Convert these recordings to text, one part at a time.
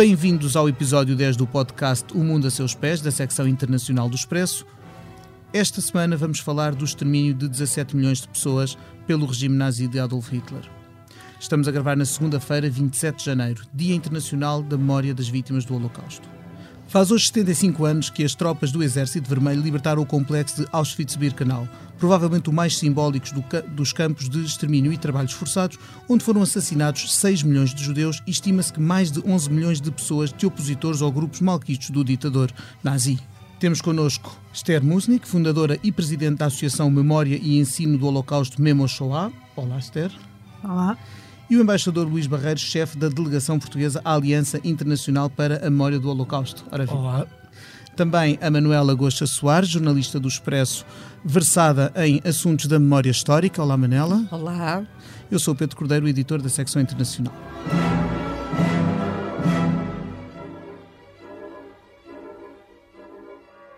Bem-vindos ao episódio 10 do podcast O Mundo a Seus Pés, da secção internacional do Expresso. Esta semana vamos falar do extermínio de 17 milhões de pessoas pelo regime nazi de Adolf Hitler. Estamos a gravar na segunda-feira, 27 de janeiro, Dia Internacional da Memória das Vítimas do Holocausto. Faz hoje 75 anos que as tropas do Exército Vermelho libertaram o complexo de Auschwitz-Birkenau, provavelmente o mais simbólico do, dos campos de extermínio e trabalhos forçados, onde foram assassinados 6 milhões de judeus e estima-se que mais de 11 milhões de pessoas de opositores ou grupos malquistos do ditador nazi. Temos connosco Esther Musnik, fundadora e presidente da Associação Memória e Ensino do Holocausto Memo Shoah. Olá, Esther. Olá e o embaixador Luís Barreiros, chefe da delegação portuguesa à Aliança Internacional para a Memória do Holocausto. Ora, Olá. Também a Manuela Gosta Soares, jornalista do Expresso, versada em assuntos da memória histórica. Olá, Manela. Olá. Eu sou o Pedro Cordeiro, editor da secção internacional.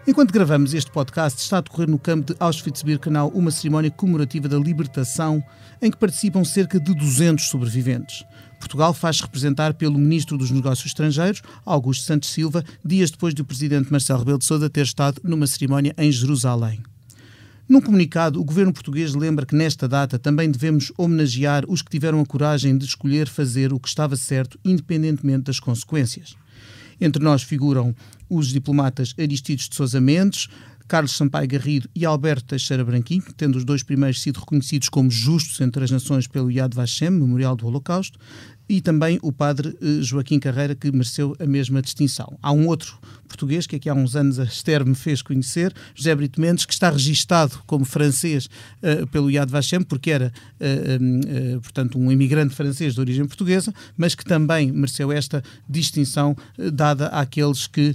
Enquanto gravamos este podcast, está a decorrer no campo de Auschwitz-Birkenau uma cerimónia comemorativa da libertação em que participam cerca de 200 sobreviventes. Portugal faz representar pelo Ministro dos Negócios Estrangeiros, Augusto Santos Silva, dias depois do Presidente Marcelo Rebelo de Sousa ter estado numa cerimónia em Jerusalém. Num comunicado, o governo português lembra que nesta data também devemos homenagear os que tiveram a coragem de escolher fazer o que estava certo, independentemente das consequências. Entre nós figuram os diplomatas Aristides de Sousa Mendes, Carlos Sampaio Garrido e Alberto Teixeira Branquinho, tendo os dois primeiros sido reconhecidos como justos entre as nações pelo Yad Vashem, Memorial do Holocausto, e também o padre eh, Joaquim Carreira, que mereceu a mesma distinção. Há um outro português que aqui há uns anos a Esther me fez conhecer, José Brito Mendes, que está registado como francês uh, pelo Yad Vashem, porque era, uh, uh, portanto, um imigrante francês de origem portuguesa, mas que também mereceu esta distinção dada àqueles que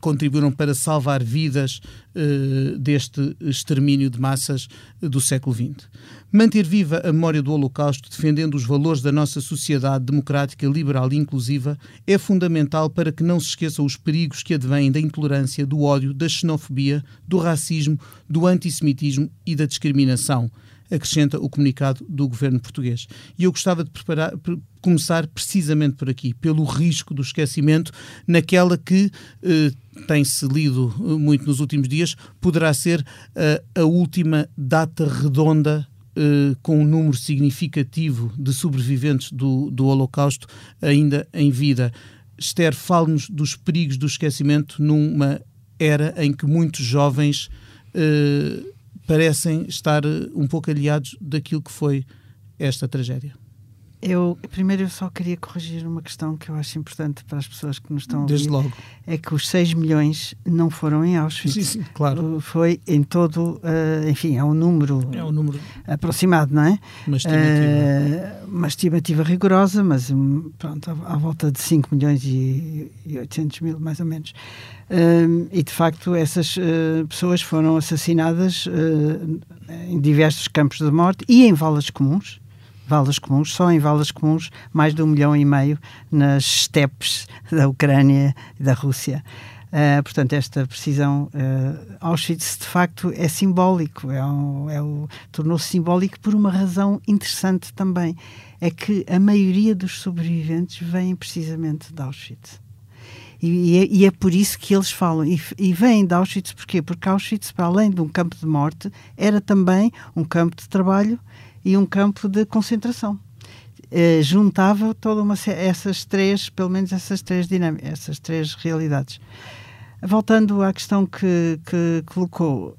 contribuíram para salvar vidas uh, deste extermínio de massas do século XX. Manter viva a memória do Holocausto, defendendo os valores da nossa sociedade democrática, liberal e inclusiva, é fundamental para que não se esqueçam os perigos que advêm da intolerância, do ódio, da xenofobia, do racismo, do antissemitismo e da discriminação acrescenta o comunicado do governo português. E eu gostava de preparar, começar precisamente por aqui, pelo risco do esquecimento, naquela que eh, tem-se lido eh, muito nos últimos dias, poderá ser eh, a última data redonda eh, com um número significativo de sobreviventes do, do Holocausto ainda em vida. Esther, fale-nos dos perigos do esquecimento numa era em que muitos jovens eh, parecem estar eh, um pouco aliados daquilo que foi esta tragédia. Eu, primeiro, eu só queria corrigir uma questão que eu acho importante para as pessoas que nos estão a ouvir. Desde logo. É que os 6 milhões não foram em Auschwitz. Sim, sim, claro. Foi em todo, uh, enfim, é um número, é um número aproximado, não é? Uma estimativa. Uh, uma estimativa rigorosa, mas hum, pronto, à, à, volta de 5 milhões e, e 800 mil, mais ou menos. Uh, e de facto, essas uh, pessoas foram assassinadas em diversos campos de morte e em valas comuns valas comuns, só em valas comuns, mais de um milhão e meio nas estepes da Ucrânia e da Rússia. Uh, portanto, esta precisão, uh, Auschwitz de facto é simbólico, é, um, é um, tornou-se simbólico por uma razão interessante também, é que a maioria dos sobreviventes vêm precisamente de Auschwitz. E, e, é, e, é, por isso que eles falam. E, e vêm de Auschwitz porquê? Porque Auschwitz, para além de um campo de morte, era também um campo de trabalho e um campo de concentração. Uh, juntava toda uma essas três, pelo menos essas três dinâmicas, essas três realidades. Voltando à questão que, que colocou,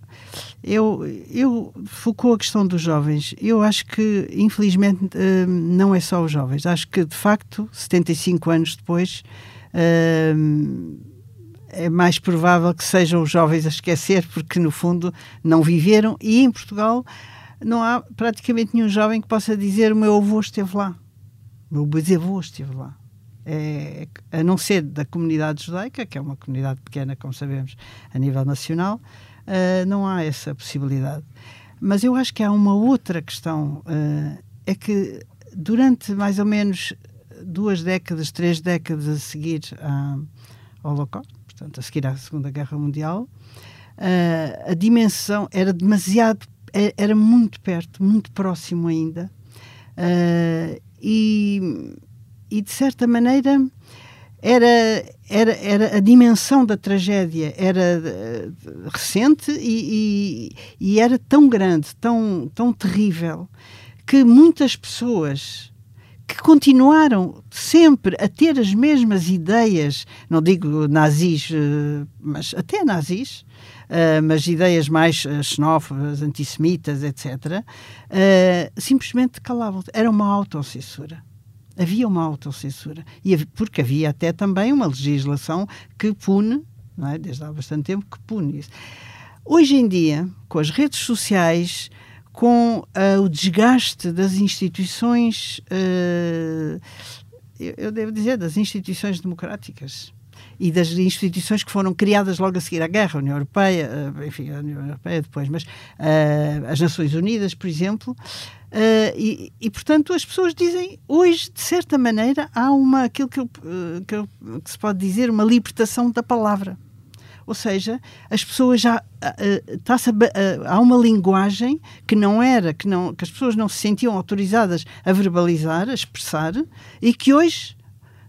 eu, eu focou a questão dos jovens. Eu acho que, infelizmente, uh, não é só os jovens. Acho que, de facto, 75 anos depois, uh, é mais provável que sejam os jovens a esquecer, porque, no fundo, não viveram. E em Portugal não há praticamente nenhum jovem que possa dizer o meu avô esteve lá, o meu bisavô esteve lá. É, a não ser da comunidade judaica, que é uma comunidade pequena, como sabemos, a nível nacional, uh, não há essa possibilidade. Mas eu acho que há uma outra questão, uh, é que durante mais ou menos duas décadas, três décadas a seguir ao Holocausto, portanto, a seguir à Segunda Guerra Mundial, uh, a dimensão era demasiado era muito perto, muito próximo ainda. Uh, e, e, de certa maneira, era, era, era a dimensão da tragédia era uh, recente e, e, e, era tão grande, tão, tão terrível, que muitas pessoas que continuaram sempre a ter as mesmas ideias, não digo nazis, uh, mas até nazis, uh, mas ideias mais xenófobas, antissemitas, etc., simplesmente calavam. Era uma autocensura havia uma autocensura. E, porque havia até também uma legislação que pune, é? desde há bastante tempo, que pune isso. Hoje em dia, com as redes sociais, com uh, o desgaste das instituições, uh, eu, eu devo dizer, das instituições democráticas, e das instituições que foram criadas logo a seguir à guerra, a União Europeia, uh, enfim, a União Europeia depois, mas as Nações Unidas, por exemplo, e, e, portanto, as pessoas dizem, hoje, de certa maneira, há uma, aquilo que, eu, que, eu, que, se pode dizer, uma libertação da palavra. Ou seja, as pessoas já. Uh, há uma linguagem que não era, que, não, que as pessoas não se sentiam autorizadas a verbalizar, a expressar, e que hoje,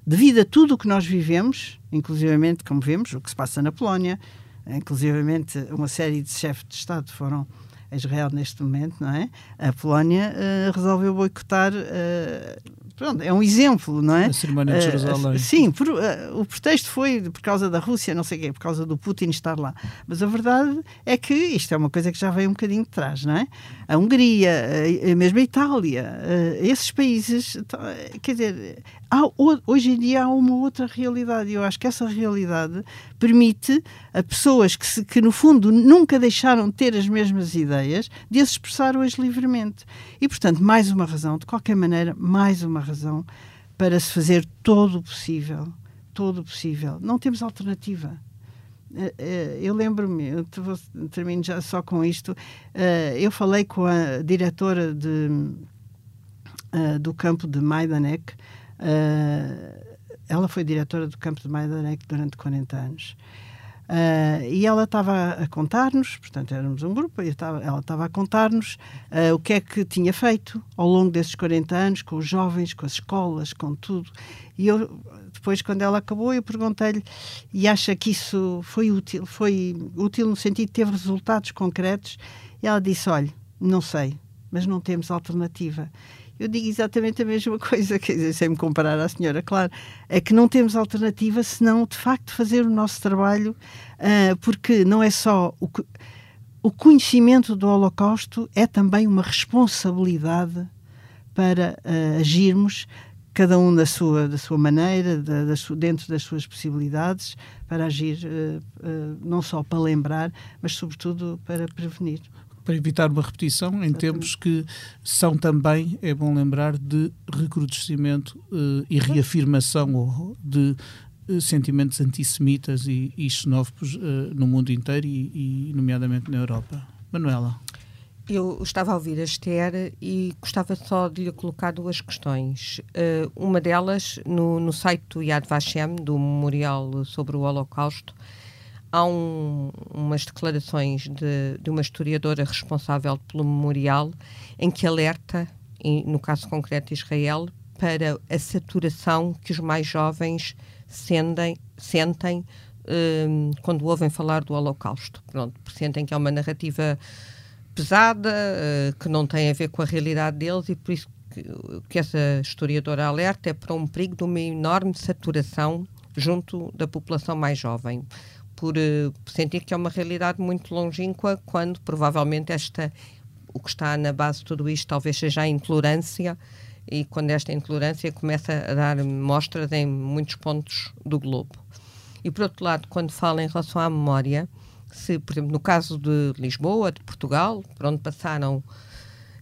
devido a tudo o que nós vivemos, inclusivamente, como vemos, o que se passa na Polónia, inclusivamente uma série de chefes de Estado foram Israel neste momento, não é? A Polónia uh, resolveu boicotar. Uh, pronto, é um exemplo, não é? A cerimónia de eh, Jerusalém. Sim, por, o pretexto foi por causa da Rússia, não sei o quê, por causa do Putin estar lá. Mas a verdade é que isto é uma coisa que já veio um bocadinho de trás, não é? A Hungria, a, mesmo a Itália, esses países, quer dizer, há, hoje em dia há uma outra realidade e eu acho que essa realidade permite a pessoas que, se, que, no fundo, nunca deixaram de ter as mesmas ideias de as expressar hoje livremente. E, portanto, mais uma razão, de qualquer maneira, mais uma razão para se fazer todo o possível. Todo o possível. Não temos alternativa. Eh, eh, eu lembro-me, eu termino já só com isto. Eh, eu falei com a diretora de, do campo de Majdanek, Uh, ela foi diretora do campo de Majdanek durante 40 anos. Uh, e ela estava a contar-nos, portanto éramos um grupo, e estava, ela estava a contar-nos uh, o que é que tinha feito ao longo desses 40 anos, com os jovens, com as escolas, com tudo. E eu, depois, quando ela acabou, eu perguntei-lhe, e acha que isso foi útil? Foi útil no sentido de ter resultados concretos? E ela disse, olha, não sei, mas não temos alternativa eu digo exatamente a mesma coisa, quer dizer, sem me comparar à senhora, claro, é que não temos alternativa senão, de facto, fazer o nosso trabalho, uh, porque não é só o, o conhecimento do Holocausto, é também uma responsabilidade para uh, agirmos cada um da sua, da sua maneira, da, da dentro das suas possibilidades, para agir uh, uh, não só para lembrar, mas sobretudo para prevenir para evitar uma repetição em tempos que são também, é bom lembrar, de recrudescimento uh, e reafirmação de sentimentos antissemitas e, e xenófobos no mundo inteiro e, e, nomeadamente na Europa. Manuela. Eu estava a ouvir a Esther e gostava só de lhe colocar duas questões. uma delas, no, no site do Yad Vashem, do Memorial sobre o Holocausto, há um, umas declarações de, de, uma historiadora responsável pelo memorial em que alerta, no caso concreto Israel, para a saturação que os mais jovens sentem, sentem um, quando ouvem falar do Holocausto. Pronto, sentem que é uma narrativa pesada, uh, que não tem a ver com a realidade deles e por isso que, que essa historiadora alerta é para um perigo de uma enorme saturação junto da população mais jovem por uh, sentir que é uma realidade muito longínqua, quando provavelmente esta, o que está na base de tudo isto talvez seja a intolerância, e quando esta intolerância começa a dar mostras em muitos pontos do globo. E por outro lado, quando fala em relação à memória, se, por exemplo, no caso de Lisboa, de Portugal, por onde passaram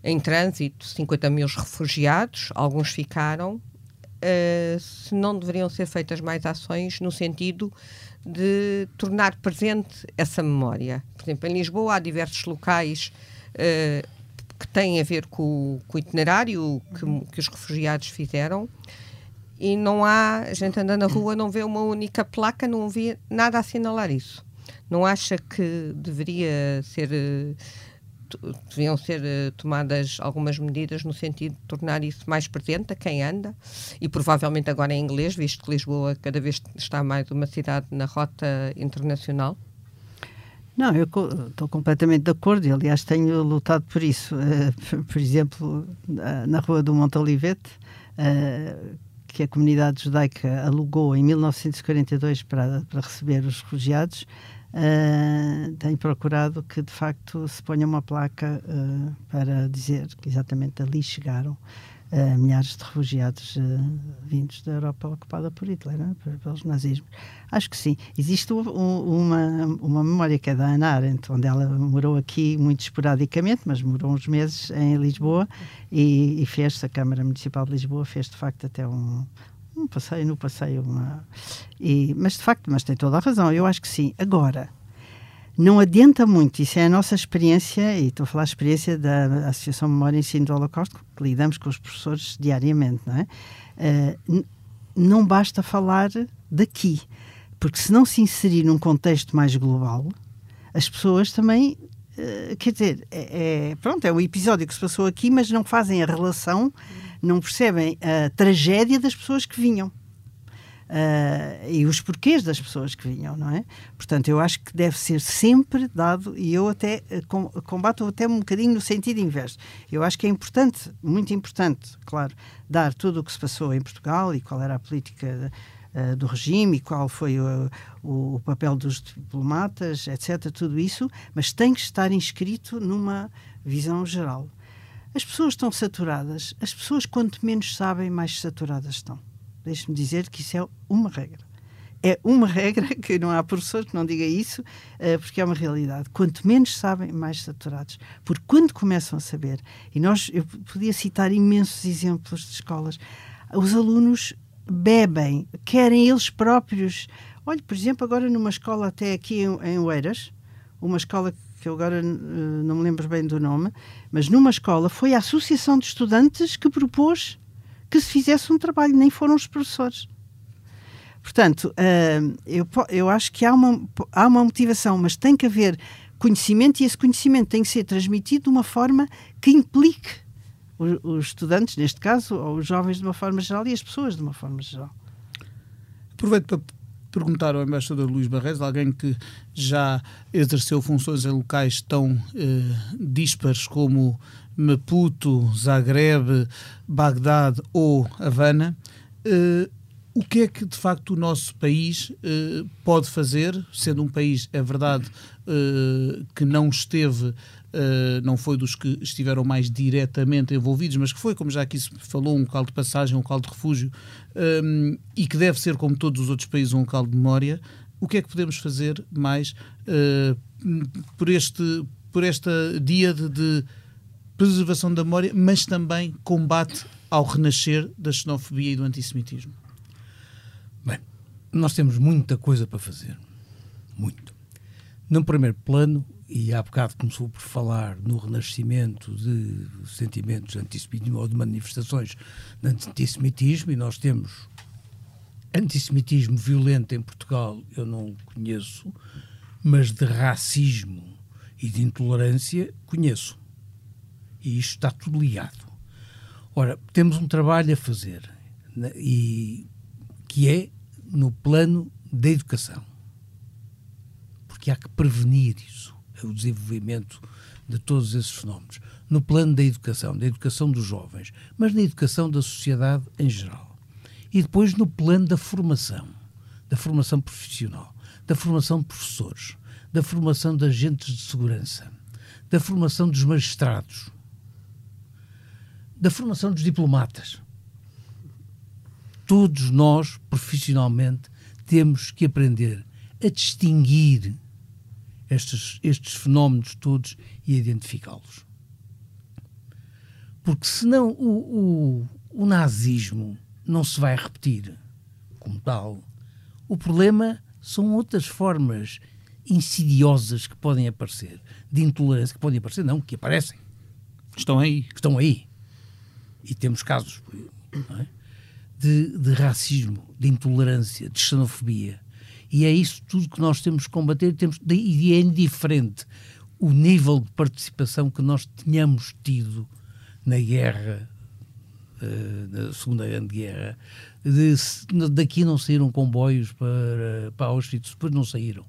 em trânsito 50 mil refugiados, alguns ficaram, uh, se não deveriam ser feitas mais ações no sentido de tornar presente essa memória. Por exemplo, em Lisboa há diversos locais uh, que têm a ver com, com o itinerário que, que, os refugiados fizeram e não há, a gente anda na rua, não vê uma única placa, não vê nada a assinalar isso. Não acha que deveria ser uh, deviam ser uh, tomadas algumas medidas no sentido de tornar isso mais presente a quem anda e provavelmente agora em inglês, visto que Lisboa cada vez está mais uma cidade na rota internacional. Não, eu estou completamente de acordo e, aliás, tenho lutado por isso. Uh, por exemplo, na Rua do Monte Olivete, que a comunidade judaica alugou em 1942 para, para receber os refugiados, uh, procurado que, de facto, se ponha uma placa para dizer que exatamente ali chegaram uh, milhares de refugiados uh, vindos da Europa ocupada por Hitler, né? pelos nazismos. Acho que sim. Existe um, uma, uma memória que é da Ana Arendt, onde ela morou aqui muito esporadicamente, mas morou uns meses em Lisboa e, e fez, a Câmara Municipal de Lisboa fez de facto até um, um passeio, no passeio, uma... E, mas de facto, mas tem toda a razão, eu acho que sim. Agora, não adianta muito, isso é a nossa experiência, e estou a falar a experiência da Associação Memória e Ensino do Holocausto, que lidamos com os professores diariamente, não é? Uh, não basta falar daqui, porque se não se inserir num contexto mais global, as pessoas também, uh, quer dizer, é, é, pronto, é o episódio que se passou aqui, mas não fazem a relação, não percebem a tragédia das pessoas que vinham uh, e os porquês das pessoas que vinham, não é? Portanto, eu acho que deve ser sempre dado, e eu até uh, combato até um bocadinho no sentido inverso. Eu acho que é importante, muito importante, claro, dar tudo o que se passou em Portugal e qual era a política uh, do regime e qual foi o, o, papel dos diplomatas, etc., tudo isso, mas tem que estar inscrito numa visão geral. As pessoas estão saturadas, as pessoas, quanto menos sabem, mais saturadas estão. Deixe-me dizer que isso é uma regra. É uma regra que não há professor que não diga isso, uh, porque é uma realidade. Quanto menos sabem, mais saturados. Porque quando começam a saber, e nós, eu podia citar imensos exemplos de escolas, os alunos bebem, querem eles próprios. Olha, por exemplo, agora numa escola até aqui em, em Oeiras, uma escola que eu agora uh, não me lembro bem do nome, mas numa escola foi a Associação de Estudantes que propôs que se fizesse um trabalho, nem foram os professores. Portanto, uh, eu, eu acho que há uma, há uma motivação, mas tem que haver conhecimento e esse conhecimento tem que ser transmitido de uma forma que implique os estudantes, neste caso, ou os jovens de uma forma geral e as pessoas de uma forma geral. Aproveito para perguntar ao embaixador Luís Barres, alguém que já exerceu funções em locais tão eh, dispares como Maputo, Zagreb, Bagdade ou Havana, uh, o que é que de facto o nosso país uh, pode fazer, sendo um país, é verdade, uh, que não esteve, não foi dos que estiveram mais diretamente envolvidos, mas que foi, como já aqui se falou, um local de passagem, um local de refúgio, um, e que deve ser, como todos os outros países, um local de memória. O que é que podemos fazer mais por este por esta dia de, de preservação da memória, mas também combate ao renascer da xenofobia e do antissemitismo? Bem, nós temos muita coisa para fazer. Muito. Num primeiro plano, e há bocado começou por falar no renascimento de sentimentos antissemitismo ou de manifestações de antissemitismo, e nós temos antissemitismo violento em Portugal, eu não conheço, mas de racismo e de intolerância conheço. E isto está tudo ligado. Ora, temos um trabalho a fazer, né, e, que é no plano da educação. Porque há que prevenir isso, o desenvolvimento de todos esses fenómenos. No plano da educação, da educação dos jovens, mas na educação da sociedade em geral. E depois no plano da formação, da formação profissional, da formação de professores, da formação de agentes de segurança, da formação dos magistrados, da formação dos diplomatas. Todos nós, profissionalmente, temos que aprender a distinguir estes, estes fenómenos todos e identificá-los. Porque senão o, o, o nazismo não se vai repetir como tal. O problema são outras formas insidiosas que podem aparecer, de intolerância que podem aparecer, não, que aparecem. Estão aí. Que estão aí e temos casos é? de, de racismo, de intolerância, de xenofobia. E é isso tudo que nós temos que combater temos, e é indiferente o nível de participação que nós tínhamos tido na guerra, uh, na Segunda Grande Guerra. De, daqui não saíram comboios para, para Auschwitz, depois não saíram.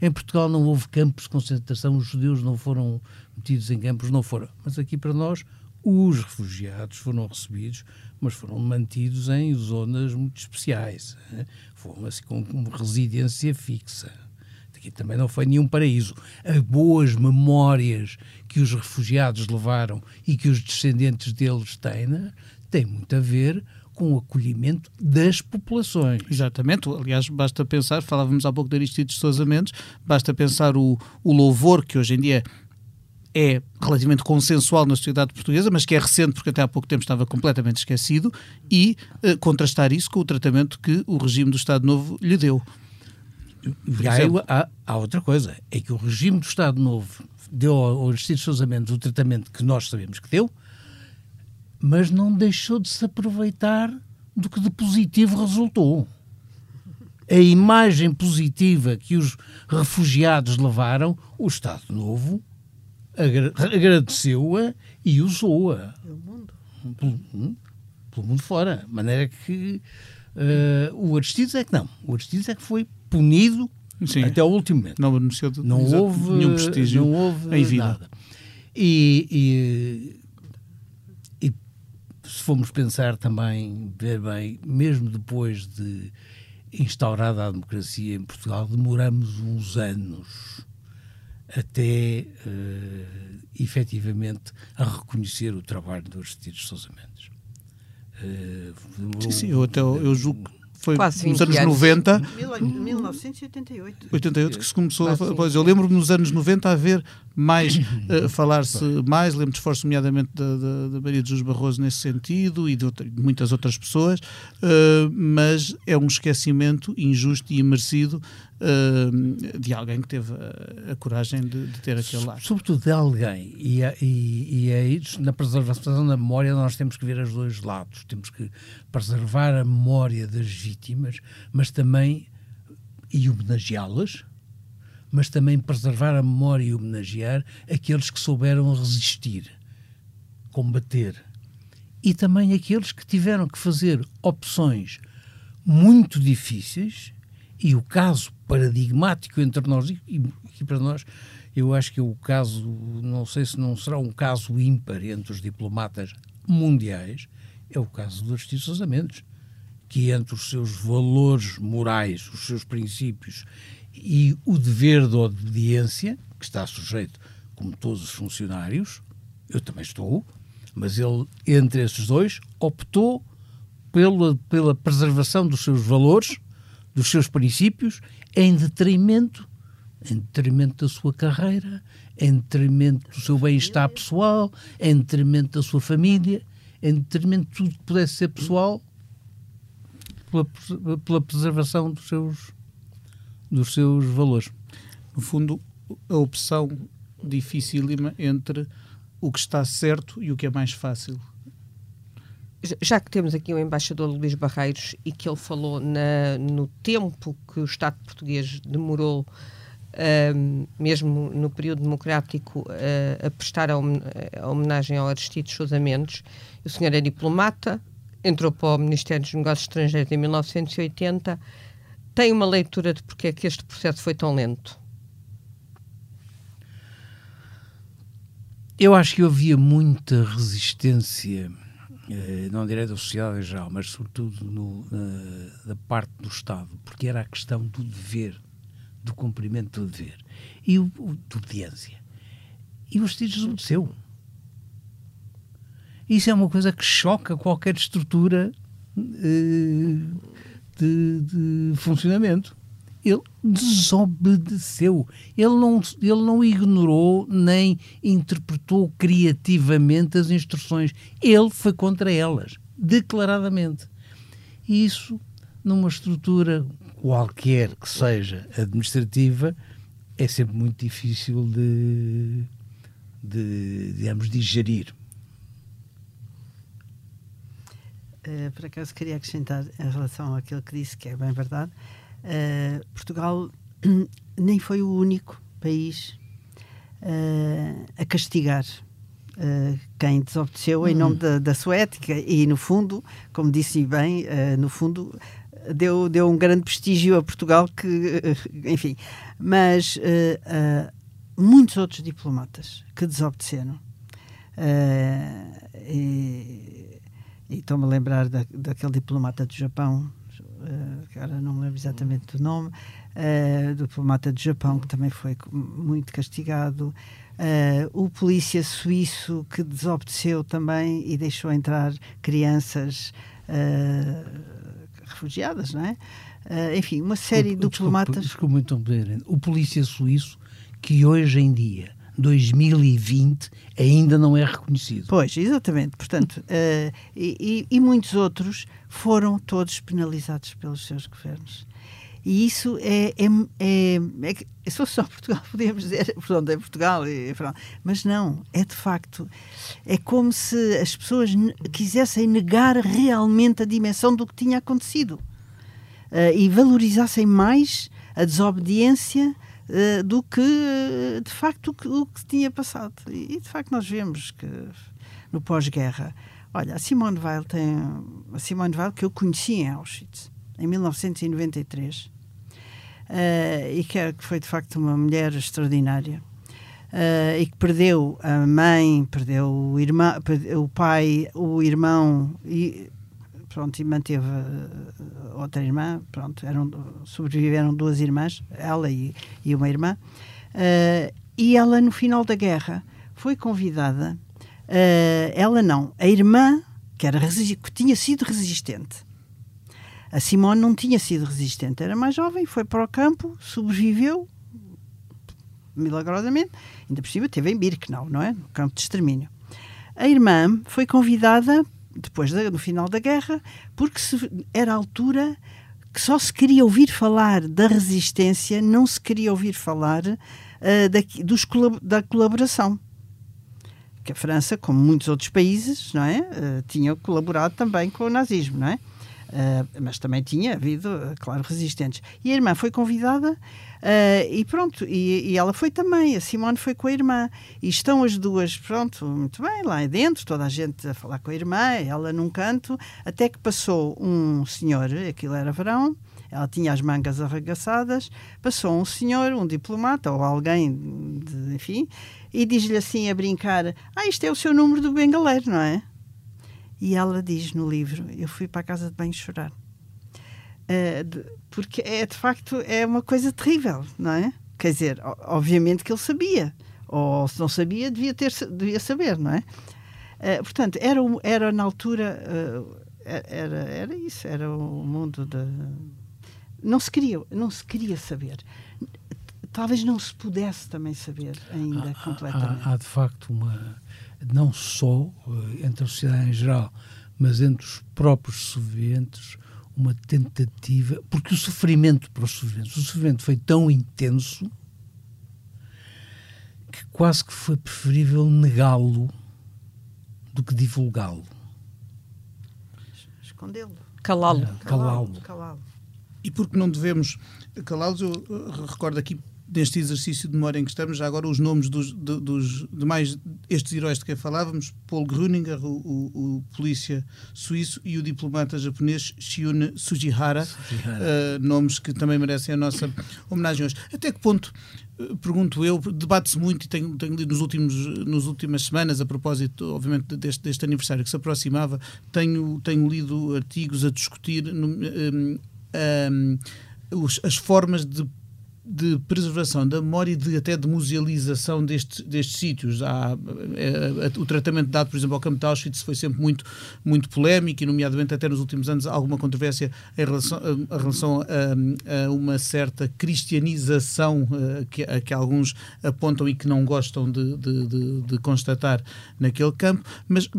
Em Portugal não houve campos de concentração, os judeus não foram metidos em campos, não foram. Mas aqui para nós, os refugiados foram recebidos, mas foram mantidos em zonas muito especiais. Foram assim com residência fixa aqui também não foi nenhum paraíso. As boas memórias que os refugiados levaram e que os descendentes deles têm, né, tem muito a ver com o acolhimento das populações. Exatamente. Aliás, basta pensar, falávamos há pouco de Aristides Sousa Mendes, basta pensar o, o louvor que hoje em dia é relativamente consensual na sociedade portuguesa, mas que é recente porque até há pouco tempo estava completamente esquecido, e uh, contrastar isso com o tratamento que o regime do Estado Novo lhe deu. E há, há, há, outra coisa, é que o regime do Estado Novo deu ao Aristides Sousa Mendes o tratamento que nós sabemos que deu, mas não deixou de se aproveitar do que de positivo resultou. A imagem positiva que os refugiados levaram, o Estado Novo agradeceu-a e usou-a. Pelo mundo. Pelo, hum, pelo mundo fora. De maneira que uh, o Aristides é que não. O Aristides é que foi punido Sim. até o último momento. Não anunciou não houve nenhum prestígio não houve em vida. Nada. E, e, e, se formos pensar também, ver bem, mesmo depois de instaurada a democracia em Portugal, demoramos uns anos até uh, efetivamente a reconhecer o trabalho dos Aristides Sousa Mendes. Uh, sim, sim, eu, até, eu julgo foi Quase nos anos, anos 90. 1988. 88 que se começou a. Pois, eu lembro-me nos anos 90 a haver mais, uh, falar-se mais, lembro-me esforço nomeadamente da, da, da, Maria de Jesus Barroso nesse sentido e de, outra, de muitas outras pessoas, uh, mas é um esquecimento injusto e imerecido uh, de alguém que teve a, a coragem de, de, ter aquele lado. Sobretudo de alguém, e, é, e, e é isso, na preservação da memória nós temos que ver os dois lados, temos que preservar a memória das vítimas, mas também e homenageá-las, mas também preservar a memória e homenagear aqueles que souberam resistir, combater. E também aqueles que tiveram que fazer opções muito difíceis, e o caso paradigmático entre nós e, e para nós, eu acho que é o caso, não sei se não será um caso ímpar entre os diplomatas mundiais, é o caso dos Aristides que entre os seus valores morais, os seus princípios e o dever de obediência, que está sujeito, como todos os funcionários, eu também estou, mas ele, entre esses dois, optou pela, pela preservação dos seus valores, dos seus princípios, em detrimento, em detrimento da sua carreira, em detrimento do seu bem-estar pessoal, em detrimento da sua família, em detrimento de tudo que pudesse ser pessoal, pela, pela preservação dos seus dos seus valores. No fundo, a opção dificílima entre o que está certo e o que é mais fácil. Já que temos aqui o embaixador Luís Barreiros e que ele falou na, no tempo que o Estado português demorou, um, mesmo no período democrático, uh, a prestar a, homenagem ao Aristides Sousa Mendes, o senhor é diplomata, entrou para o Ministério dos Negócios Estrangeiros em 1980 tem uma leitura de porque é que este processo foi tão lento? Eu acho que havia muita resistência, eh, não direi da sociedade em geral, mas sobretudo no, da parte do Estado, porque era a questão do dever, do cumprimento do dever e o, o de obediência. E o Estado desobedeceu. Isso é uma coisa que choca qualquer estrutura eh, de, de funcionamento. Ele desobedeceu. Ele não, ele não ignorou nem interpretou criativamente as instruções. Ele foi contra elas, declaradamente. E isso, numa estrutura qualquer que seja administrativa, é sempre muito difícil de, de digamos, digerir. Uh, por acaso queria acrescentar em relação àquilo que disse, que é bem verdade, uh, Portugal nem foi o único país uh, a castigar quem desobedeceu uhum. em nome da, da, sua ética. E, no fundo, como disse bem, no fundo deu, deu um grande prestígio a Portugal que, enfim, mas muitos outros diplomatas que desobedeceram e, e estou-me a lembrar da, daquele diplomata do Japão uh, agora não me lembro exatamente do nome, uh, do diplomata do Japão, que também foi muito castigado, uh, o polícia suíço que desobedeceu também e deixou entrar crianças refugiadas, não é? enfim, uma série de diplomatas. Desculpa, desculpa então, o polícia suíço que hoje em dia 2020 ainda não é reconhecido. Pois, exatamente. Portanto, uh, e, e, muitos outros foram todos penalizados pelos seus governos. E isso é, é, é, é se fosse só Portugal, podíamos dizer, portanto, é Portugal, e, mas não, é de facto, é como se as pessoas quisessem negar realmente a dimensão do que tinha acontecido uh, e valorizassem mais a desobediência uh, do que, de facto, o que, o que tinha passado. E, de facto, nós vemos que no pós-guerra, olha, a Simone Weil tem. A Simone Weil que eu conheci em Auschwitz, em 1993, uh, eh, e que, é, que foi, de facto, uma mulher extraordinária. Uh, e que perdeu a mãe, perdeu o irmão, perdeu o pai, o irmão pronto, e manteve uh, outra irmã, pronto, eram, sobreviveram duas irmãs, ela e, e uma irmã, uh, e ela no final da guerra foi convidada, uh, ela não, a irmã que, era que tinha sido resistente, a Simone não tinha sido resistente, era mais jovem, foi para o campo, sobreviveu, milagrosamente, ainda por cima teve em Birkenau, não é? No campo de extermínio. A irmã foi convidada depois da, no final da guerra, porque se, era a altura que só se queria ouvir falar da resistência, não se queria ouvir falar uh, da, dos, da colaboração. Que a França, como muitos outros países, não é, uh, tinha colaborado também com o nazismo, não é? Uh, mas também tinha havido, claro, resistentes. E a irmã foi convidada uh, e pronto, e, e, ela foi também, a Simone foi com a irmã. E estão as duas, pronto, muito bem, lá dentro, toda a gente a falar com a irmã, ela num canto, até que passou um senhor, aquilo era verão, ela tinha as mangas arregaçadas, passou um senhor, um diplomata ou alguém, de, enfim, e diz-lhe assim a brincar: Ah, isto é o seu número do bengaleiro, não é? E ela diz no livro: Eu fui para a casa de banho chorar. Uh, de, porque é de facto é uma coisa terrível, não é? Quer dizer, obviamente que ele sabia, ou se não sabia, devia, ter, devia saber, não é? Uh, portanto, era, era na altura, uh, era, era isso, era o mundo da. Não se queria, não se queria saber. Talvez não se pudesse também saber ainda há, completamente. Há, há de facto uma não só eh, entre a sociedade em geral, mas entre os próprios sobreviventes, uma tentativa, porque o sofrimento para os sobreviventes, o sofrimento foi tão intenso que quase que foi preferível negá-lo do que divulgá-lo. Escondê-lo. Calá-lo. Calá-lo. Calá e porque não devemos calá-los, eu eh, recordo aqui deste exercício de memória em que estamos, já agora os nomes dos, de, dos demais estes heróis de quem falávamos, Paul Gruninger, o, o, o polícia suíço, e o diplomata japonês Shiun Sugihara, Sugihara. Uh, nomes que também merecem a nossa homenagem hoje. Até que ponto, uh, pergunto eu, debate-se muito e tenho, tenho lido nos últimos, nos últimas semanas, a propósito, obviamente, deste, deste aniversário que se aproximava, tenho, tenho lido artigos a discutir um, um, os, as formas de de preservação da memória e de, até de musealização destes, destes sítios. Há, é, o tratamento dado, por exemplo, ao campo de Auschwitz foi sempre muito, muito polémico e, nomeadamente, até nos últimos anos, alguma controvérsia em relação, a, relação a, a, uma certa cristianização a, que, a que alguns apontam e que não gostam de, de, de, de constatar naquele campo. Mas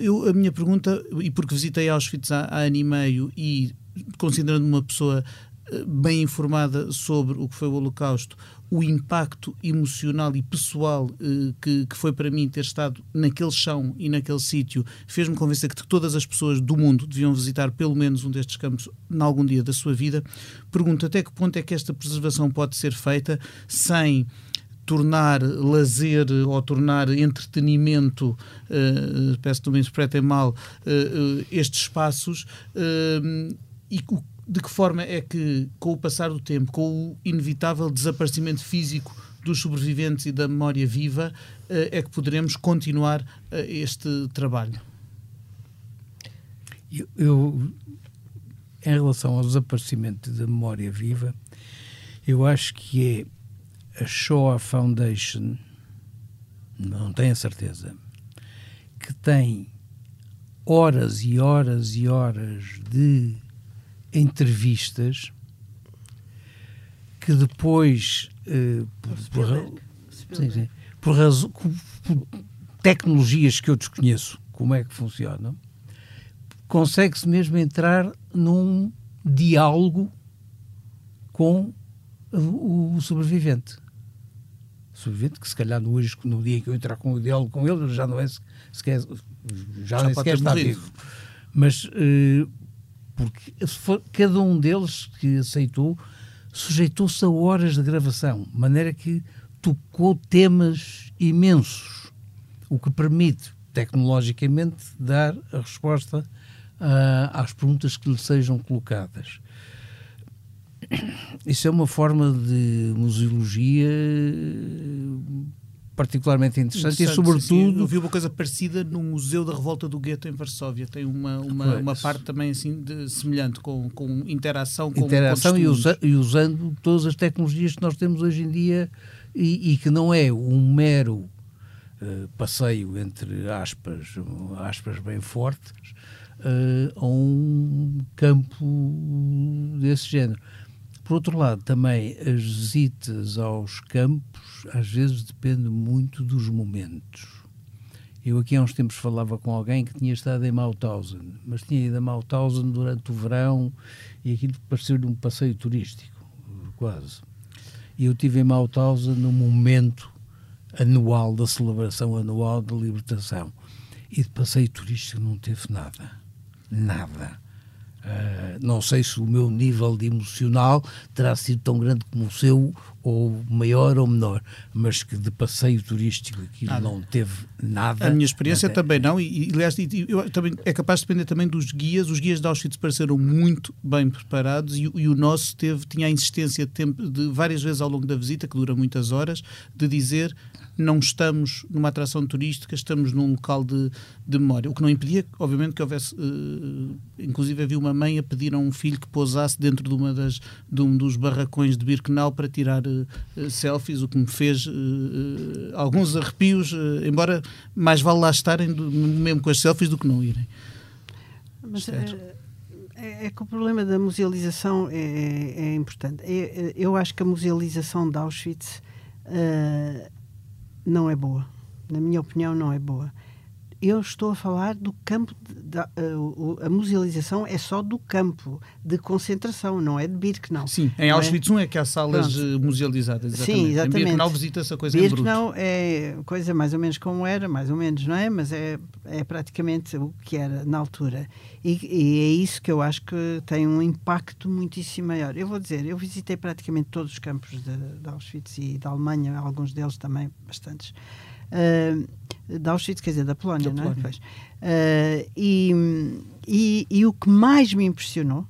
eu, a minha pergunta, e porque visitei Auschwitz há, há ano e meio e considerando uma pessoa bem informada sobre o que foi o Holocausto, o impacto emocional e pessoal eh, que, que foi para mim ter estado naquele chão e naquele sítio, fez-me convencer que todas as pessoas do mundo deviam visitar pelo menos um destes campos em algum dia da sua vida. Pergunto até que ponto é que esta preservação pode ser feita sem tornar lazer ou tornar entretenimento, uh, peço que não me interpretem mal, uh, estes espaços e de que forma é que, com o passar do tempo, com o inevitável desaparecimento físico dos sobreviventes e da memória viva, é que poderemos continuar este trabalho? Eu, eu, em relação ao desaparecimento da memória viva, eu acho que é a Shoah Foundation, não tenho a certeza, que tem horas e horas e horas de entrevistas que depois, eh, por, por, sim, sim, por, por tecnologias que eu desconheço, como é que funcionam, consegue-se mesmo entrar num diálogo com o, sobrevivente. O sobrevivente que se calhar no, hoje, no dia em que eu entrar com o diálogo com ele, já não é sequer, já, já nem sequer está vivo. Mas uh, porque cada um deles que aceitou sujeitou-se a horas de gravação, de maneira que tocou temas imensos, o que permite tecnologicamente dar a resposta uh, às perguntas que lhe sejam colocadas. Isso é uma forma de museologia particularmente interessante, interessante e sobretudo... Eu vi uma coisa parecida no Museu da Revolta do Gueto em Varsóvia, tem uma, uma, uma parte também assim de, semelhante, com, com interação com Interação e, usa, e, usando todas as tecnologias que nós temos hoje em dia e, e que não é um mero uh, passeio entre aspas, aspas bem fortes, uh, a um campo desse género. Por outro lado, também as visitas aos campos às vezes dependem muito dos momentos. Eu aqui há uns tempos falava com alguém que tinha estado em Mauthausen, mas tinha ido a Mauthausen durante o verão e aquilo pareceu-lhe um passeio turístico, quase. E eu tive em Mauthausen no momento anual da celebração anual da libertação. E de passeio turístico não teve nada nada. Uh, não sei se o meu nível de emocional terá sido tão grande como o seu, ou maior ou menor, mas que de passeio turístico aquilo nada. não teve nada. A minha experiência nada. também não, e, aliás, eu, também, é capaz de depender também dos guias. Os guias de Auschwitz pareceram muito bem preparados e, e o nosso teve, tinha a insistência de, tempo, de várias vezes ao longo da visita, que dura muitas horas, de dizer não estamos numa atração turística, estamos num local de, de memória. O que não impedia, obviamente, que houvesse. Uh, inclusive, havia uma mãe a pedir a um filho que pousasse dentro de, uma das, de um dos barracões de Birkenau para tirar selfies, o que me fez uh, alguns arrepios, embora mais vale lá estarem, mesmo com as selfies, do que não irem. Mas, é, é, que o problema da musealização é, é, é importante. É, eu acho que a musealização de Auschwitz uh, não é boa. Na minha opinião, não é boa. Eu estou a falar do campo. De, a, a, a musealização é só do campo de concentração, não é de Birkenau. Sim, em é? Auschwitz é? é que há salas Pronto. Eh, musealizadas. Exatamente. Sim, exatamente. Em Birkenau visita-se a coisa Birkenau em é coisa mais ou menos como era, mais ou menos, não é? Mas é, é praticamente o que era na altura. E, e é isso que eu acho que tem um impacto muitíssimo maior. Eu vou dizer, eu visitei praticamente todos os campos de, de Auschwitz e da Alemanha, alguns deles também, bastantes uh, de Auschwitz, quer dizer, da Polónia, da não é? Uh, e, e, e, o que mais me impressionou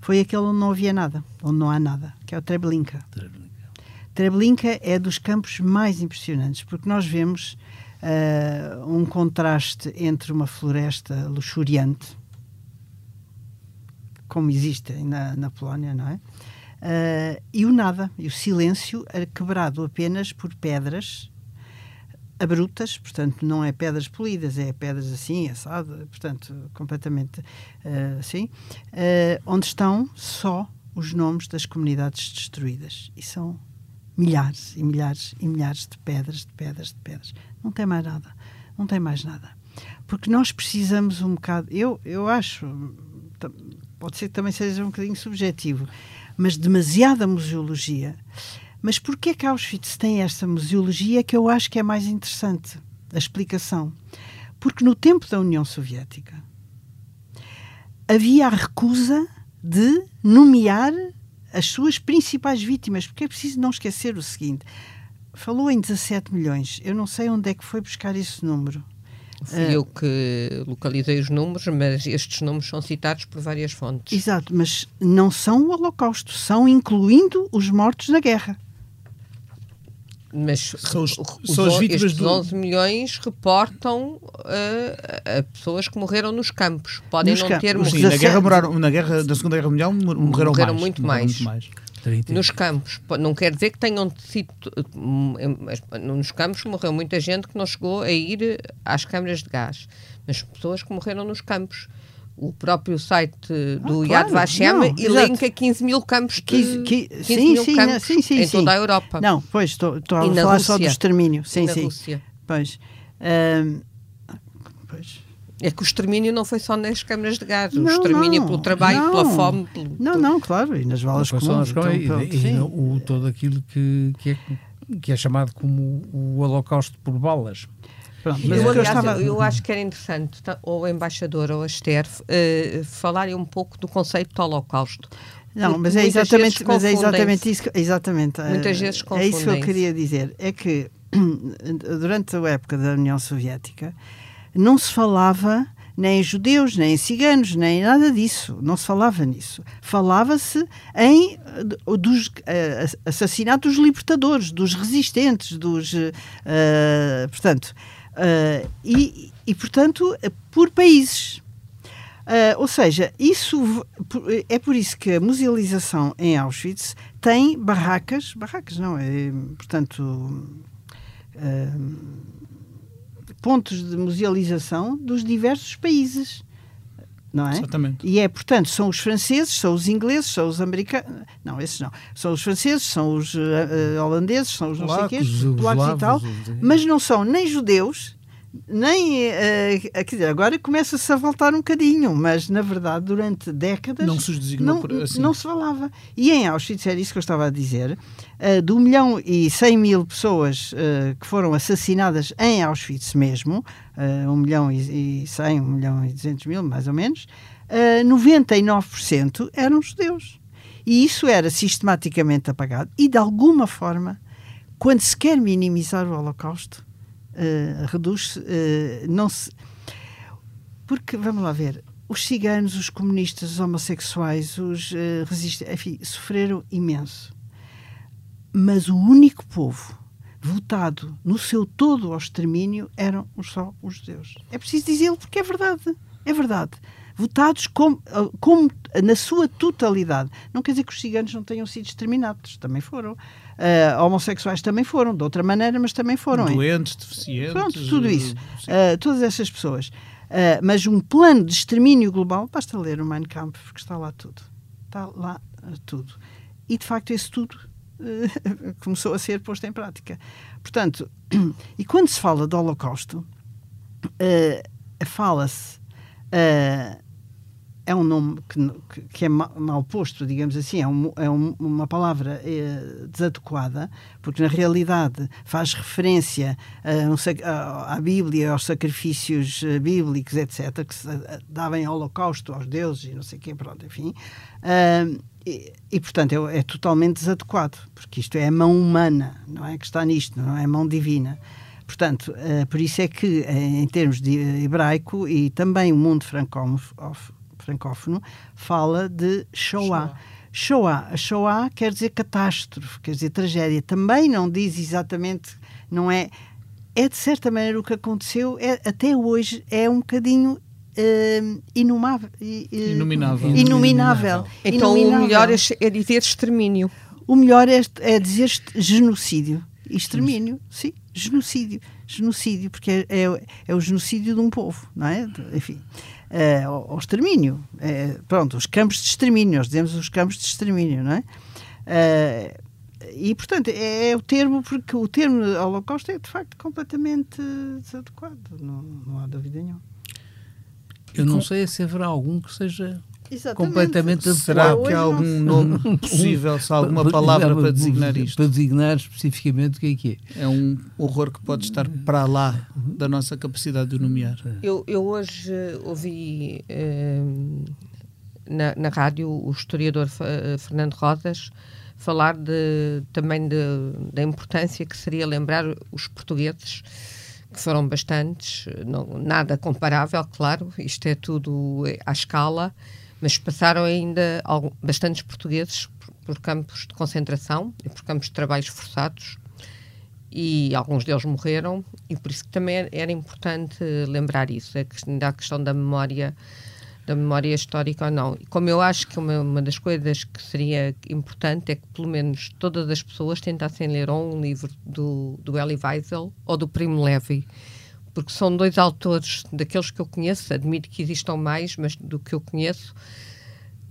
foi aquele onde não havia nada, onde não há nada, que é o Treblinka. Treblinka, Treblinka é dos campos mais impressionantes, porque nós vemos uh, um contraste entre uma floresta luxuriante, como existe na, na Polónia, não é? Uh, e o nada, e o silêncio quebrado apenas por pedras abruptas, portanto, não é pedras polidas, é pedras assim, assada, portanto, completamente uh, assim, uh, onde estão só os nomes das comunidades destruídas. E são milhares e milhares e milhares de pedras, de pedras, de pedras. Não tem mais nada. Não tem mais nada. Porque nós precisamos um bocado. Eu, eu acho, pode ser que também seja um bocadinho subjetivo, mas demasiada museologia mas porquê que Auschwitz tem esta museologia que eu acho que é mais interessante? A explicação. Porque no tempo da União Soviética havia a recusa de nomear as suas principais vítimas, porque é preciso não esquecer o seguinte: falou em 17 milhões. Eu não sei onde é que foi buscar esse número. Fui uh, eu que localizei os números, mas estes números são citados por várias fontes. Exato, mas não são o Holocausto, são incluindo os mortos na guerra. Mas são, os, os, são as vítimas estes do... 11 milhões reportam uh, a pessoas que morreram nos campos. Podem nos não ter morrido. na guerra, moraram, na guerra da Segunda Guerra Mundial morreram, morreram mais, muito, morreram mais. muito mais. Nos campos, não quer dizer que tenham sido. Nos campos morreu muita gente que não chegou a ir às câmaras de gás, mas pessoas que morreram nos campos o próprio site do ah, Yad Vashem elenca 15 mil campos de, 15, 15 sim, mil sim, campos sim, sim, em toda a Europa. Não, pois, estou, estou a falar Rússia. só do extermínio. Sim, e na sim. Rússia. Pois. pois. É que o extermínio não foi só nas câmaras de gás, não, o extermínio não, pelo trabalho, não. pela fome. Pelo, não, não, claro, e nas valas comuns. Então, e, e, e o, todo aquilo que, que, é, que é chamado como o holocausto por balas. Pronto, mas eu, aliás, eu, estava... eu, acho que era interessante, ou o embaixador ou a Esther, uh, falarem um pouco do conceito do Holocausto. Não, mas é, exatamente, mas é exatamente isso. Que, exatamente, muitas vezes É isso que eu queria dizer. É que durante a época da União Soviética não se falava nem em judeus, nem em ciganos, nem nada disso. Não se falava nisso. Falava-se em dos uh, assassinatos dos libertadores, dos resistentes, dos uh, portanto Uh, e, e, portanto, por países. Uh, ou seja, isso é por isso que a musealização em Auschwitz tem barracas, barracas não, é, portanto, uh, pontos de musealização dos diversos países. Não é? Exatamente. E é, portanto, são os franceses, são os ingleses, são os americanos. Não, esses não. São os franceses, são os uh, holandeses, são os não sei quê, polacos e tal, mas não são nem judeus, nem. Uh, quer dizer, agora começa-se a voltar um bocadinho, mas na verdade, durante décadas. Não se os designou não, por assim. Não se falava. E em Auschwitz, era isso que eu estava a dizer, uh, de 1 milhão e 100 mil pessoas uh, que foram assassinadas em Auschwitz mesmo, uh, 1 milhão e 100, 1 milhão e 200 mil, mais ou menos, uh, 99% eram judeus. E isso era sistematicamente apagado. E de alguma forma, quando se quer minimizar o Holocausto, uh, reduz-se, uh, não se... Porque, vamos lá ver, os ciganos, os comunistas, os homossexuais, os uh, resistentes, enfim, sofreram imenso. Mas o único povo votado no seu todo ao extermínio eram só os judeus. É preciso dizê-lo porque é verdade. É verdade. Votados como, como na sua totalidade. Não quer dizer que os ciganos não tenham sido exterminados, também foram. Uh, homossexuais também foram, de outra maneira, mas também foram. Doentes, hein? deficientes. Pronto, tudo isso. Uh, todas essas pessoas. Uh, mas um plano de extermínio global, basta ler o Mein Kampf, porque está lá tudo. Está lá tudo. E, de facto, esse tudo começou a ser posto em prática. Portanto, e quando se fala do Holocausto, fala-se é um nome que, que é mal posto, digamos assim, é, um, é um, uma palavra é, desadequada, porque na realidade faz referência a, à Bíblia, aos sacrifícios eh, bíblicos, etc., que se davam em holocausto aos deuses e não sei o quê, pronto, enfim. Uh, e, e, portanto, é, é, totalmente desadequado, porque isto é a mão humana, não é que está nisto, não é a mão divina. Portanto, por isso é que, em termos de hebraico e também o mundo francófono, francófono, fala de Shoah. Shoah. A Shoah quer dizer catástrofe, quer dizer tragédia. Também não diz exatamente, não é. É de certa maneira o que aconteceu, é, até hoje é um bocadinho uh, inumável, uh, inominável. inominável. Então inominável. o melhor é, é dizer extermínio. O melhor é, é dizer genocídio. Extermínio, sim, genocídio. Genocídio, porque é, é, é, o genocídio de um povo, não é? Enfim uh, ao, ao, extermínio. Uh, pronto, os campos de extermínio, nós dizemos os campos de extermínio, não é? Uh, e, portanto, é, é, o termo, porque o termo holocausto é, de facto, completamente desadequado, não, não há dúvida nenhuma. Eu não sei se haverá algum que seja Exatamente. completamente Será que há algum nome possível, se há alguma palavra para designar isto? Para designar especificamente o que é que é? É um horror que pode estar para lá da nossa capacidade de nomear. Eu, eu hoje ouvi eh, na, na rádio o historiador Fernando Rodas falar de, também de, da importância que seria lembrar os portugueses, que foram bastantes, não, nada comparável, claro, isto é tudo à escala, mas passaram ainda bastantes portugueses por, campos de concentração e por campos de trabalhos forçados. E alguns deles morreram. E por isso que também era importante lembrar isso, a questão, a questão da memória da memória histórica ou não. Como eu acho que uma, uma, das coisas que seria importante é que pelo menos todas as pessoas tentassem ler ou um livro do, do Elie Wiesel ou do Primo Levi, porque são dois autores daqueles que eu conheço, admito que existam mais, mas do que eu conheço,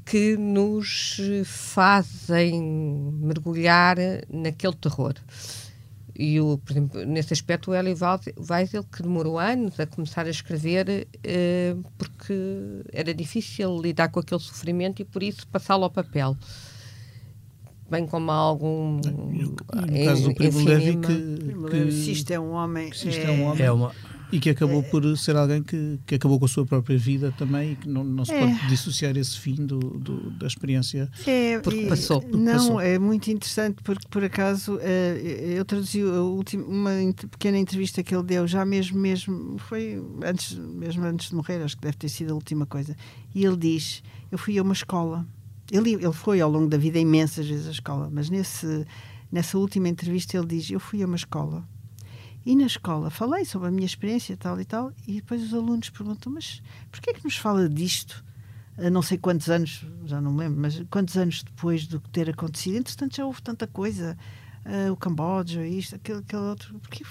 que nos fazem mergulhar naquele terror. E, o, por exemplo, nesse aspecto, o Elie Wiesel, que demorou anos a começar a escrever, eh, porque era difícil lidar com aquele sofrimento e, por isso, passá-lo ao papel. Bem como há algum. No, no caso do Primo Levi, que, que, Se isto é um homem. Se isto é, é um homem. É uma, e que acabou por ser alguém que, que acabou com a sua própria vida também e que não, não se é. pode dissociar esse fim do, do da experiência é, porque passou. Porque não, passou. é muito interessante porque por acaso eh, eu traduzi uma pequena entrevista que ele deu já mesmo, mesmo, foi antes, mesmo antes de morrer, acho que deve ter sido a última coisa. E ele diz: Eu fui a uma escola. Ele, ele foi ao longo da vida imensas vezes à escola, mas nesse, nessa última entrevista ele diz: Eu fui a uma escola e na escola falei sobre a minha experiência tal e tal, e depois os alunos perguntam: Mas porquê é que nos fala disto? A não sei quantos anos, já não me lembro, mas quantos anos depois do que ter acontecido? Entretanto, já houve tanta coisa, uh, o Camboja, isto, aquele, aquele outro. Porquê?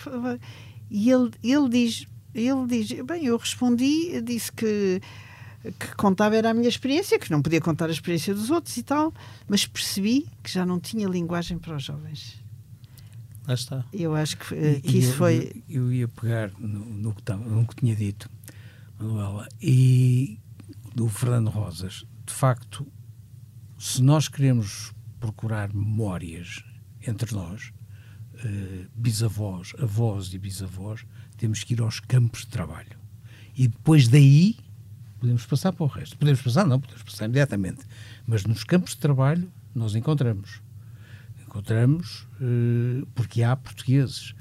E ele, ele diz: ele diz, bem, eu respondi, disse que que contava era a minha experiência, que não podia contar a experiência dos outros e tal, mas percebi que já não tinha linguagem para os jovens. Lá está. Eu acho que, uh, que isso eu, foi. Eu, eu, ia pegar no, no, que, no que tinha dito, Manuela, e do Fernando Rosas. De facto, se nós queremos procurar memórias entre nós, uh, bisavós, avós e bisavós, temos que ir aos campos de trabalho. E depois daí podemos passar para o resto. Podemos passar, não, podemos passar imediatamente. Mas nos campos de trabalho nós encontramos encontramos, eh, porque há portugueses.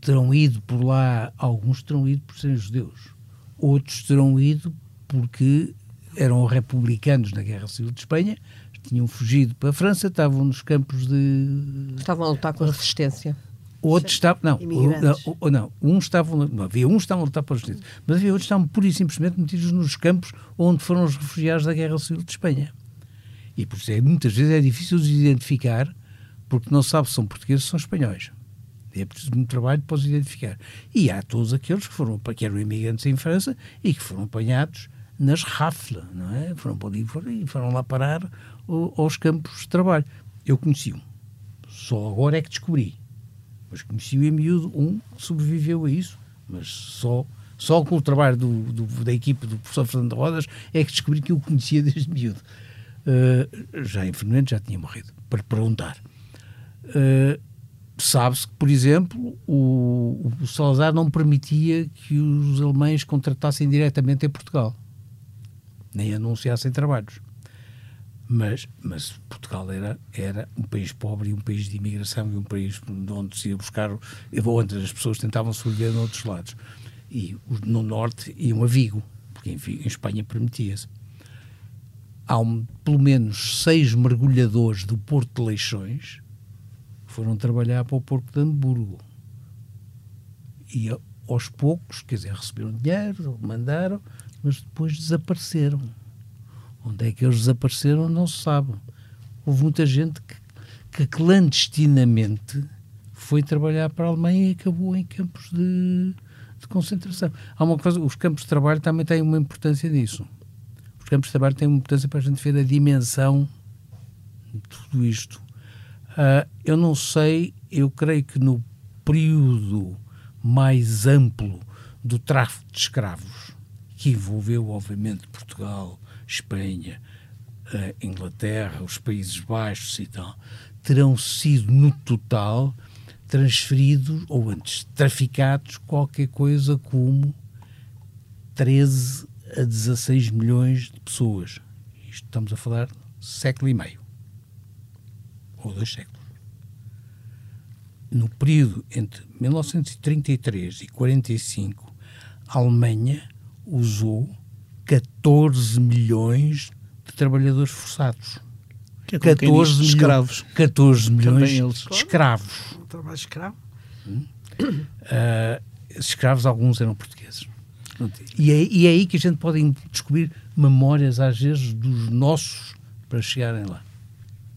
Terão ido por lá, alguns terão ido por serem judeus, outros terão ido porque eram republicanos na Guerra Civil de Espanha, tinham fugido para a França, estavam nos campos de. Estavam a lutar com a resistência. Outros estavam. Não, não, não, uns estavam. Não, havia uns que estavam a lutar para a justiça, mas havia outros que estavam pura e simplesmente metidos nos campos onde foram os refugiados da Guerra Civil de Espanha. E por isso é, muitas vezes é difícil de identificar, porque não sabe se são portugueses ou são espanhóis. É preciso muito trabalho para os identificar. E há todos aqueles que, foram, que eram imigrantes em França e que foram apanhados nas rafles, não é? Foram para ali e foram lá parar aos campos de trabalho. Eu conheci um. Só agora é que descobri. Mas conheci o em miúdo, um que sobreviveu a isso, mas só, só com o trabalho do, do, da equipe do professor Fernando Rodas é que descobri que eu o conhecia desde miúdo uh, já infelizmente já tinha morrido, para perguntar. Uh, Sabe-se que, por exemplo, o, o Salazar não permitia que os alemães contratassem diretamente em Portugal, nem anunciassem trabalhos. Mas, mas Portugal era, era um país pobre e um país de imigração e um país onde se ia buscar, onde as pessoas tentavam sobreviver em outros lados. E no norte iam a Vigo, porque em, em Espanha permitia-se há um, pelo menos seis mergulhadores do Porto de Leixões que foram trabalhar para o Porto de Hamburgo. E aos poucos, quer dizer, receberam dinheiro, mandaram, mas depois desapareceram. Onde é que eles desapareceram não se sabe. Houve muita gente que, que clandestinamente foi trabalhar para a Alemanha e acabou em campos de, de concentração. Há uma coisa, os campos de trabalho também têm uma importância nisso campos de trabalho têm uma importância para a gente ver a dimensão de tudo isto. Uh, eu não sei, eu creio que no período mais amplo do tráfico de escravos, que envolveu, obviamente, Portugal, Espanha, uh, Inglaterra, os Países Baixos e tal, terão sido, no total, transferidos, ou antes, traficados, qualquer coisa como 13 a 16 milhões de pessoas. Isto estamos a falar século e meio. ou dois séculos. No período entre 1933 e 45, a Alemanha usou 14 milhões de trabalhadores forçados. Que é 14 milhões escravos. 14 milhões de escravos. Trabalho escravo. Hum? Uh, escravos, alguns eram portugueses. E é, e é aí que a gente pode descobrir memórias, às vezes, dos nossos para chegarem lá.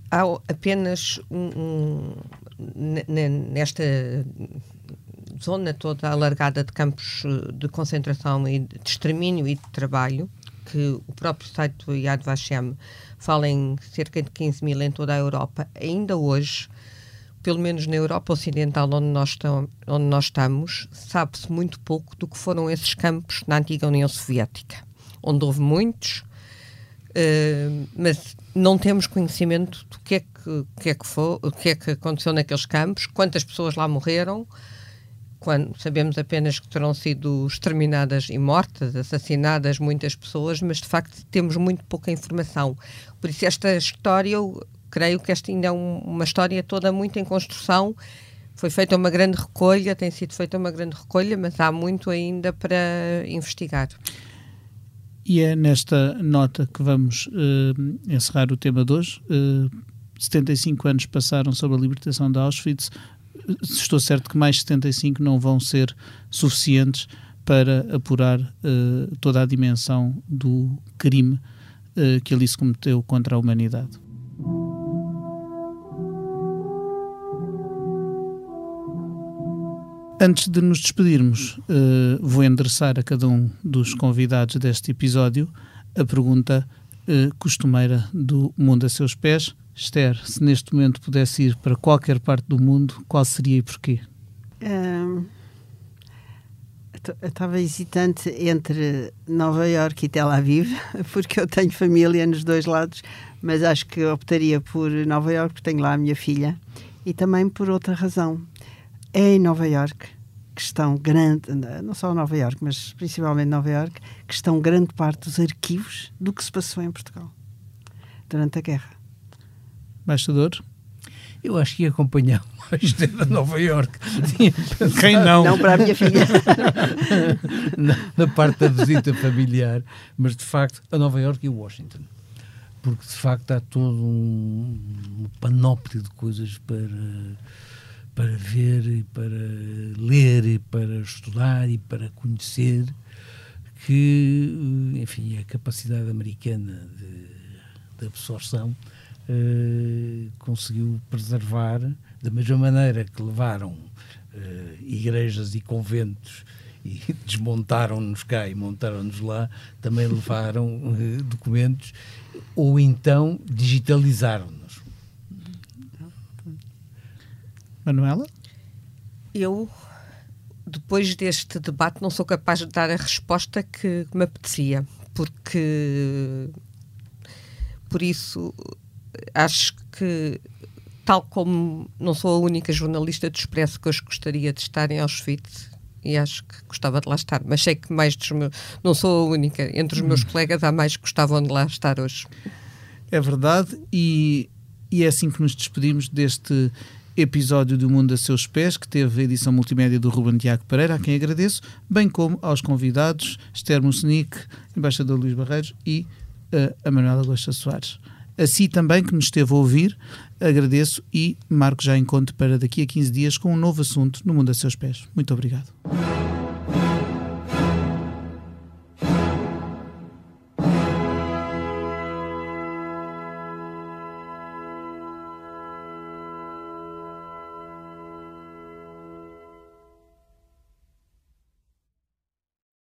Há apenas um, um, nesta zona toda alargada de campos eh, de concentração e de extermínio e de trabalho, que o próprio site do Yad Vashem fala em cerca de 15 mil em toda a Europa, ainda hoje, pelo menos na Europa Ocidental, onde nós, onde nós estamos, sabe-se muito pouco do que foram esses campos na antiga União Soviética, onde houve muitos, uh, mas não temos conhecimento do que é que, que, é que foi, o que é que aconteceu naqueles campos, quantas pessoas lá morreram, quando sabemos apenas que terão sido exterminadas e mortas, assassinadas muitas pessoas, mas de facto temos muito pouca informação. Por isso esta história, creio que esta ainda é um, uma história toda muito em construção. Foi feita uma grande recolha, tem sido feita uma grande recolha, mas há muito ainda para investigar. E é nesta nota que vamos uh, encerrar o tema de hoje. Uh, eh, 75 anos passaram sobre a libertação de Auschwitz estou certo que mais 75 não vão ser suficientes para apurar uh, toda a dimensão do crime que ali se cometeu contra a humanidade. Antes de nos despedirmos, uh, vou endereçar a cada um dos convidados deste episódio a pergunta costumeira do Mundo a Seus Pés, Esther, se neste momento pudesse ir para qualquer parte do mundo, qual seria e porquê? Um, eu estava hesitante entre Nova York e Tel Aviv, porque eu tenho família nos dois lados, mas acho que optaria por Nova York, porque tenho lá a minha filha, e também por outra razão. É em Nova York que estão grande, não só Nova York, mas principalmente Nova York, que estão grande parte dos arquivos do que se passou em Portugal durante a guerra. Embaixador? Eu acho que ia acompanhar mais a Nova York. Quem não? Não para a minha filha. na, na, parte da visita familiar, mas de facto a Nova York e Washington. Porque de facto há todo um, um panóplia de coisas para, para ver e para ler e para estudar e para conhecer que, enfim, a capacidade americana de, de absorção uh, conseguiu preservar, da mesma maneira que levaram uh, igrejas e conventos e desmontaram-nos cá e montaram-nos lá, também levaram documentos ou então digitalizaram-nos. Manuela? Eu, depois deste debate, não sou capaz de dar a resposta que me apetecia, porque por isso acho que, tal como não sou a única jornalista do Expresso que hoje gostaria de estar em Auschwitz, e acho que gostava de lá estar, mas sei que mais dos meus, não sou a única, entre os meus hum. colegas há mais que gostavam de lá estar hoje. É verdade, e, e é assim que nos despedimos deste episódio do Mundo a Seus Pés, que teve a edição multimédia do Ruben Tiago Pereira, a quem agradeço, bem como aos convidados Esther Mussenic, embaixador Luís Barreiros e uh, a Manuela Gosta Soares. A si também que nos esteve a ouvir, agradeço e marco já encontro para daqui a 15 dias com um novo assunto no Mundo a Seus Pés. Muito obrigado.